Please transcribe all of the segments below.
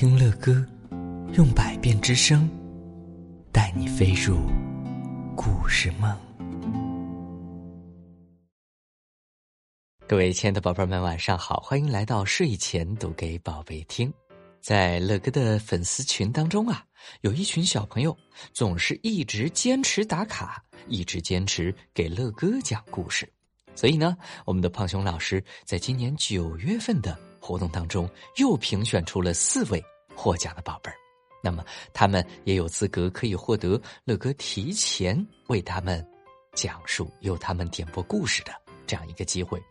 听乐歌，用百变之声，带你飞入故事梦。各位亲爱的宝贝们，晚上好，欢迎来到睡前读给宝贝听。在乐哥的粉丝群当中啊，有一群小朋友总是一直坚持打卡，一直坚持给乐哥讲故事。所以呢，我们的胖熊老师在今年九月份的活动当中，又评选出了四位获奖的宝贝儿。那么，他们也有资格可以获得乐哥提前为他们讲述、由他们点播故事的这样一个机会。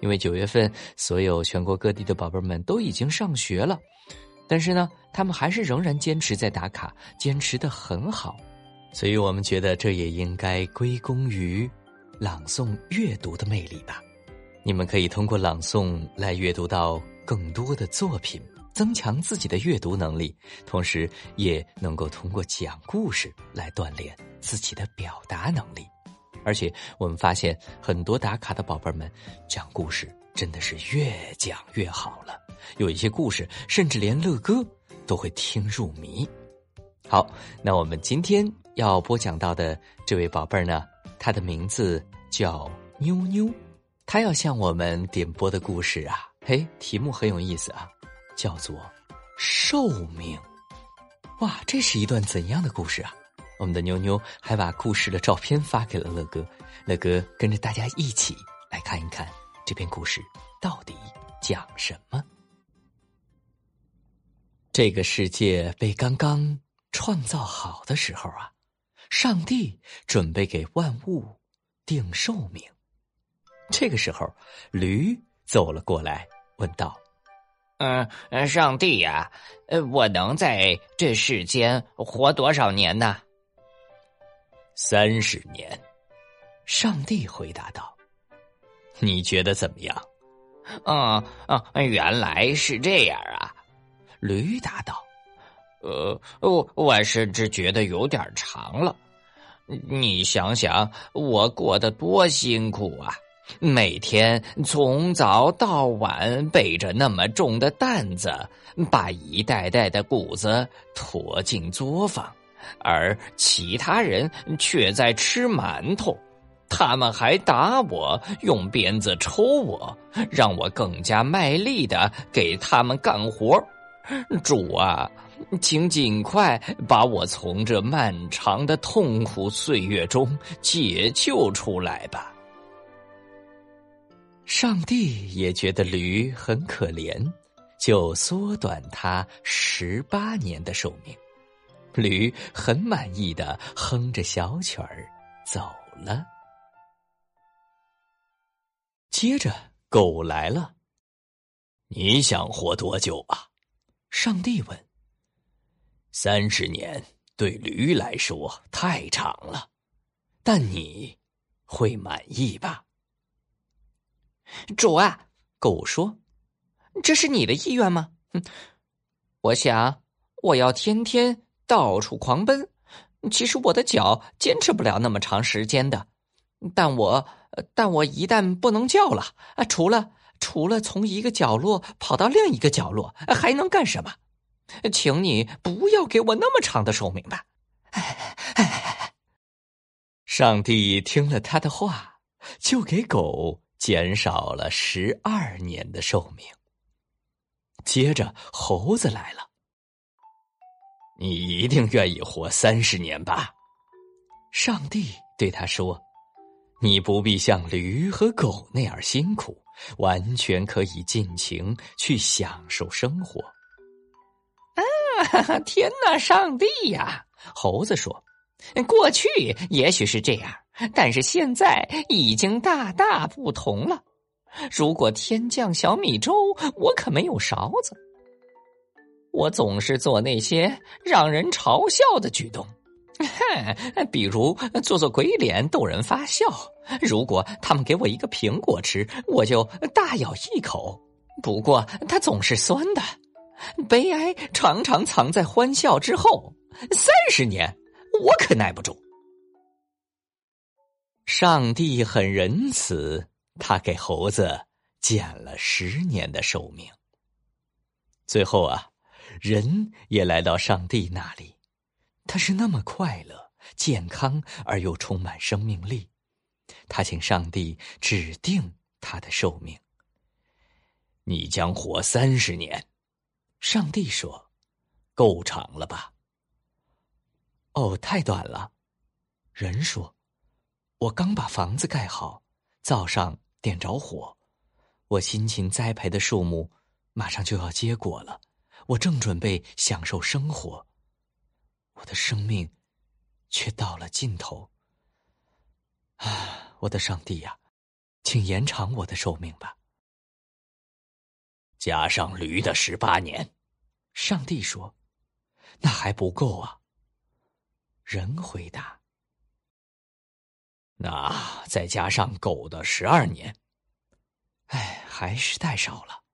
因为九月份所有全国各地的宝贝们都已经上学了，但是呢，他们还是仍然坚持在打卡，坚持的很好。所以我们觉得这也应该归功于。朗诵阅读的魅力吧，你们可以通过朗诵来阅读到更多的作品，增强自己的阅读能力，同时也能够通过讲故事来锻炼自己的表达能力。而且我们发现很多打卡的宝贝们讲故事真的是越讲越好了，有一些故事甚至连乐哥都会听入迷。好，那我们今天要播讲到的这位宝贝儿呢？他的名字叫妞妞，他要向我们点播的故事啊，嘿，题目很有意思啊，叫做《寿命》。哇，这是一段怎样的故事啊？我们的妞妞还把故事的照片发给了乐哥，乐哥跟着大家一起来看一看这篇故事到底讲什么。这个世界被刚刚创造好的时候啊。上帝准备给万物定寿命。这个时候，驴走了过来，问道：“嗯，上帝呀，呃，我能在这世间活多少年呢？”“三十年。”上帝回答道。“你觉得怎么样？”“嗯嗯，原来是这样啊。”驴答道。呃，我我甚至觉得有点长了。你想想，我过得多辛苦啊！每天从早到晚背着那么重的担子，把一袋袋的谷子驮进作坊，而其他人却在吃馒头。他们还打我，用鞭子抽我，让我更加卖力的给他们干活。主啊！请尽快把我从这漫长的痛苦岁月中解救出来吧。上帝也觉得驴很可怜，就缩短他十八年的寿命。驴很满意的哼着小曲儿走了。接着，狗来了。你想活多久啊？上帝问。三十年对驴来说太长了，但你会满意吧？主啊，狗说：“这是你的意愿吗？”哼，我想我要天天到处狂奔。其实我的脚坚持不了那么长时间的，但我但我一旦不能叫了啊，除了除了从一个角落跑到另一个角落，还能干什么？请你不要给我那么长的寿命吧。上帝听了他的话，就给狗减少了十二年的寿命。接着，猴子来了。你一定愿意活三十年吧？上帝对他说：“你不必像驴和狗那样辛苦，完全可以尽情去享受生活。”啊天哪，上帝呀！猴子说：“过去也许是这样，但是现在已经大大不同了。如果天降小米粥，我可没有勺子。我总是做那些让人嘲笑的举动，哼，比如做做鬼脸逗人发笑。如果他们给我一个苹果吃，我就大咬一口。不过它总是酸的。”悲哀常常藏在欢笑之后。三十年，我可耐不住。上帝很仁慈，他给猴子减了十年的寿命。最后啊，人也来到上帝那里，他是那么快乐、健康而又充满生命力。他请上帝指定他的寿命。你将活三十年，上帝说：“够长了吧？”哦，太短了。人说：“我刚把房子盖好，灶上点着火，我辛勤栽培的树木马上就要结果了，我正准备享受生活，我的生命却到了尽头。啊，我的上帝呀，请延长我的寿命吧。加上驴的十八年，上帝说：“那还不够啊。”人回答：“那再加上狗的十二年，哎，还是太少了。”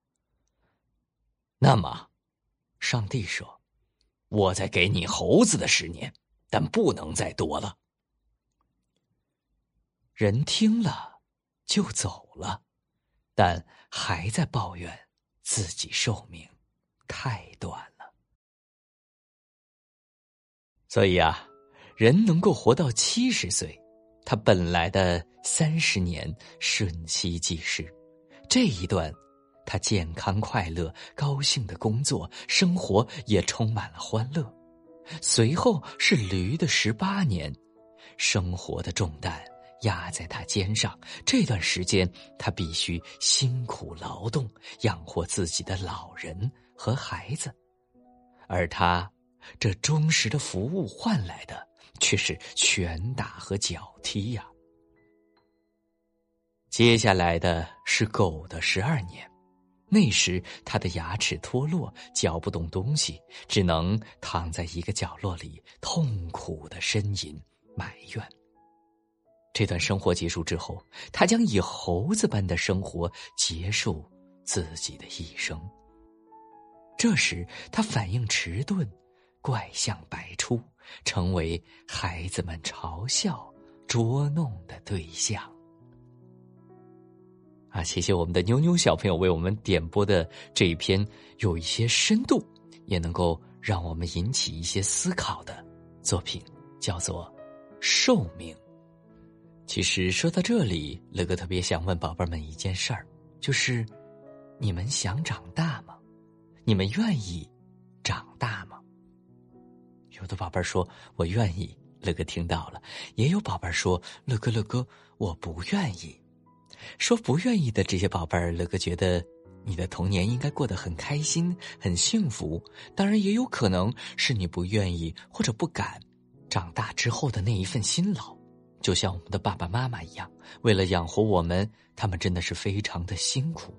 那么，上帝说：“我再给你猴子的十年，但不能再多了。”人听了，就走了，但还在抱怨自己寿命太短了。所以啊。人能够活到七十岁，他本来的三十年瞬息即逝，这一段，他健康快乐、高兴的工作生活也充满了欢乐。随后是驴的十八年，生活的重担压在他肩上，这段时间他必须辛苦劳动，养活自己的老人和孩子，而他这忠实的服务换来的。却是拳打和脚踢呀。接下来的是狗的十二年，那时他的牙齿脱落，嚼不动东西，只能躺在一个角落里痛苦的呻吟埋怨。这段生活结束之后，他将以猴子般的生活结束自己的一生。这时他反应迟钝，怪相百出。成为孩子们嘲笑、捉弄的对象。啊，谢谢我们的妞妞小朋友为我们点播的这一篇有一些深度，也能够让我们引起一些思考的作品，叫做《寿命》。其实说到这里，乐哥特别想问宝贝们一件事儿，就是你们想长大吗？你们愿意长大？有的宝贝儿说：“我愿意。”乐哥听到了，也有宝贝儿说：“乐哥，乐哥，我不愿意。”说不愿意的这些宝贝儿，乐哥觉得你的童年应该过得很开心、很幸福。当然，也有可能是你不愿意或者不敢长大之后的那一份辛劳，就像我们的爸爸妈妈一样，为了养活我们，他们真的是非常的辛苦。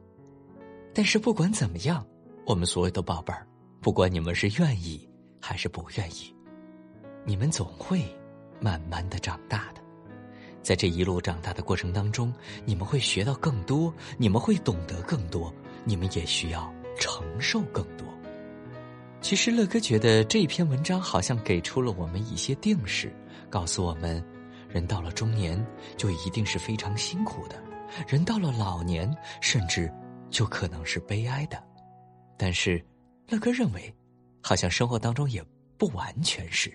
但是不管怎么样，我们所有的宝贝儿，不管你们是愿意。还是不愿意，你们总会慢慢的长大的，在这一路长大的过程当中，你们会学到更多，你们会懂得更多，你们也需要承受更多。其实乐哥觉得这篇文章好像给出了我们一些定式，告诉我们，人到了中年就一定是非常辛苦的，人到了老年甚至就可能是悲哀的。但是乐哥认为。好像生活当中也不完全是，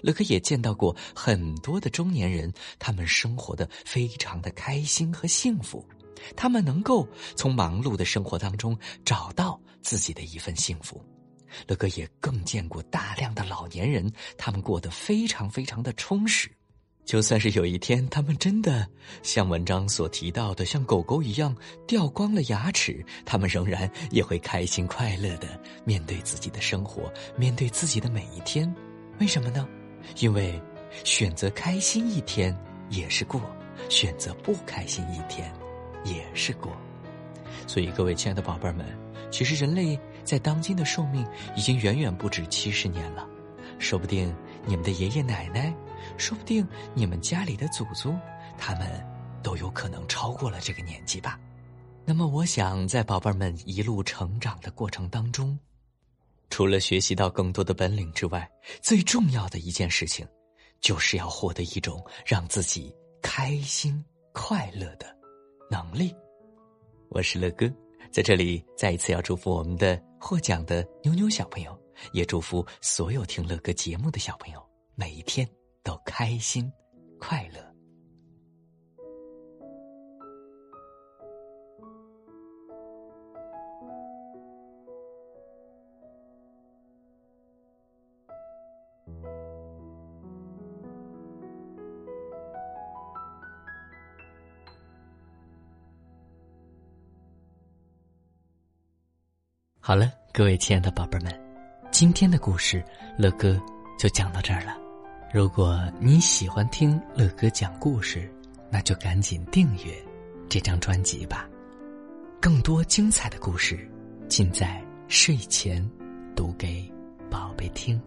乐哥也见到过很多的中年人，他们生活的非常的开心和幸福，他们能够从忙碌的生活当中找到自己的一份幸福。乐哥也更见过大量的老年人，他们过得非常非常的充实。就算是有一天，他们真的像文章所提到的，像狗狗一样掉光了牙齿，他们仍然也会开心快乐的面对自己的生活，面对自己的每一天。为什么呢？因为选择开心一天也是过，选择不开心一天也是过。所以，各位亲爱的宝贝们，其实人类在当今的寿命已经远远不止七十年了，说不定你们的爷爷奶奶。说不定你们家里的祖宗，他们都有可能超过了这个年纪吧。那么，我想在宝贝们一路成长的过程当中，除了学习到更多的本领之外，最重要的一件事情，就是要获得一种让自己开心快乐的能力。我是乐哥，在这里再一次要祝福我们的。获奖的妞妞小朋友，也祝福所有听乐哥节目的小朋友每一天都开心快乐。好了，各位亲爱的宝贝们，今天的故事乐哥就讲到这儿了。如果你喜欢听乐哥讲故事，那就赶紧订阅这张专辑吧。更多精彩的故事，尽在睡前读给宝贝听。